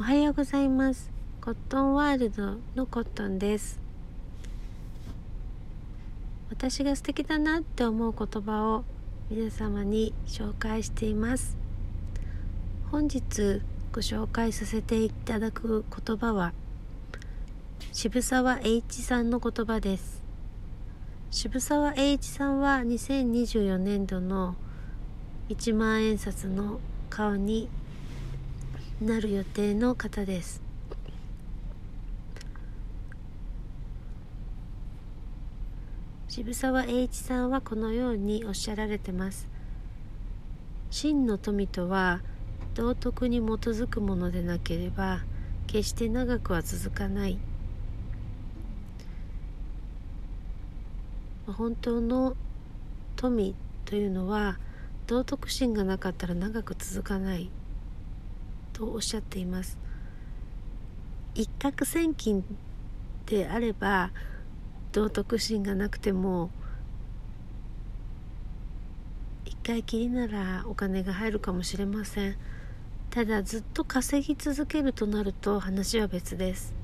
おはようございます。コットンワールドのコットンです。私が素敵だなって思う言葉を皆様に紹介しています。本日ご紹介させていただく言葉は渋沢栄一さんの言葉です。渋沢栄一さんは2024年度の1万円札の顔になる予定の方です。渋沢栄一さんはこのようにおっしゃられてます。真の富とは道徳に基づくものでなければ決して長くは続かない。本当の富というのは道徳心がなかったら長く続かない。とおっしゃっています。一攫千金であれば道徳心がなくても一回きりならお金が入るかもしれません。ただずっと稼ぎ続けるとなると話は別です。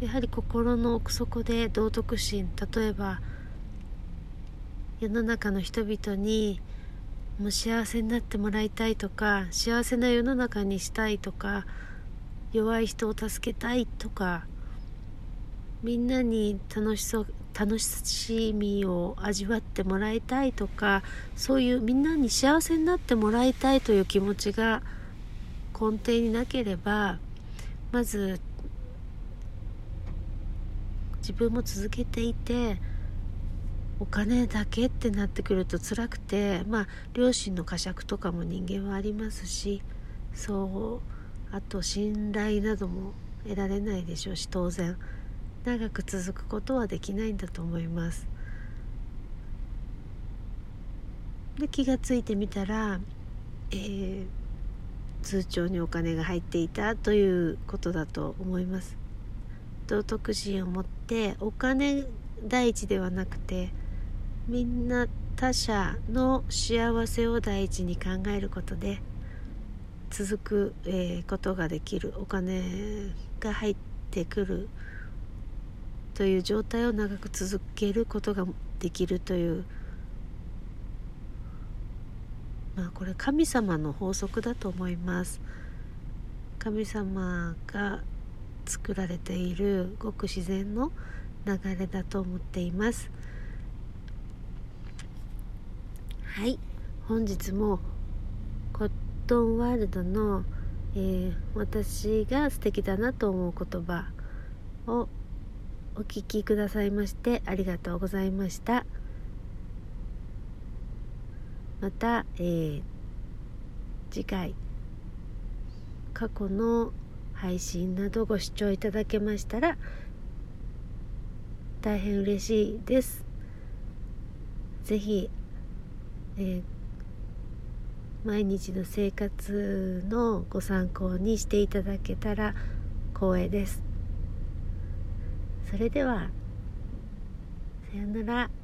やはり心の奥底で道徳心例えば世の中の人々にもう幸せになってもらいたいとか幸せな世の中にしたいとか弱い人を助けたいとかみんなに楽しそう楽しみを味わってもらいたいとかそういうみんなに幸せになってもらいたいという気持ちが根底になければまず自分も続けていてお金だけってなってくると辛くてまあ両親の呵責とかも人間はありますしそうあと信頼なども得られないでしょうし当然。長く続くことはできないんだと思います。で気がついてみたら、えー、通帳にお金が入っていたということだと思います。道徳心を持ってお金第一ではなくてみんな他者の幸せを第一に考えることで続く、えー、ことができるお金が入ってくるという状態を長く続けることができるというまあこれ神様の法則だと思います。神様が作られているごく自然の流れだと思っています。はい。本日もコットンワールドの、えー、私が素敵だなと思う言葉をお聞きくださいましてありがとうございました。また、えー、次回過去の配信などご視聴いただけましたら大変嬉しいです。ぜひえー、毎日の生活のご参考にしていただけたら光栄です。それではさようなら。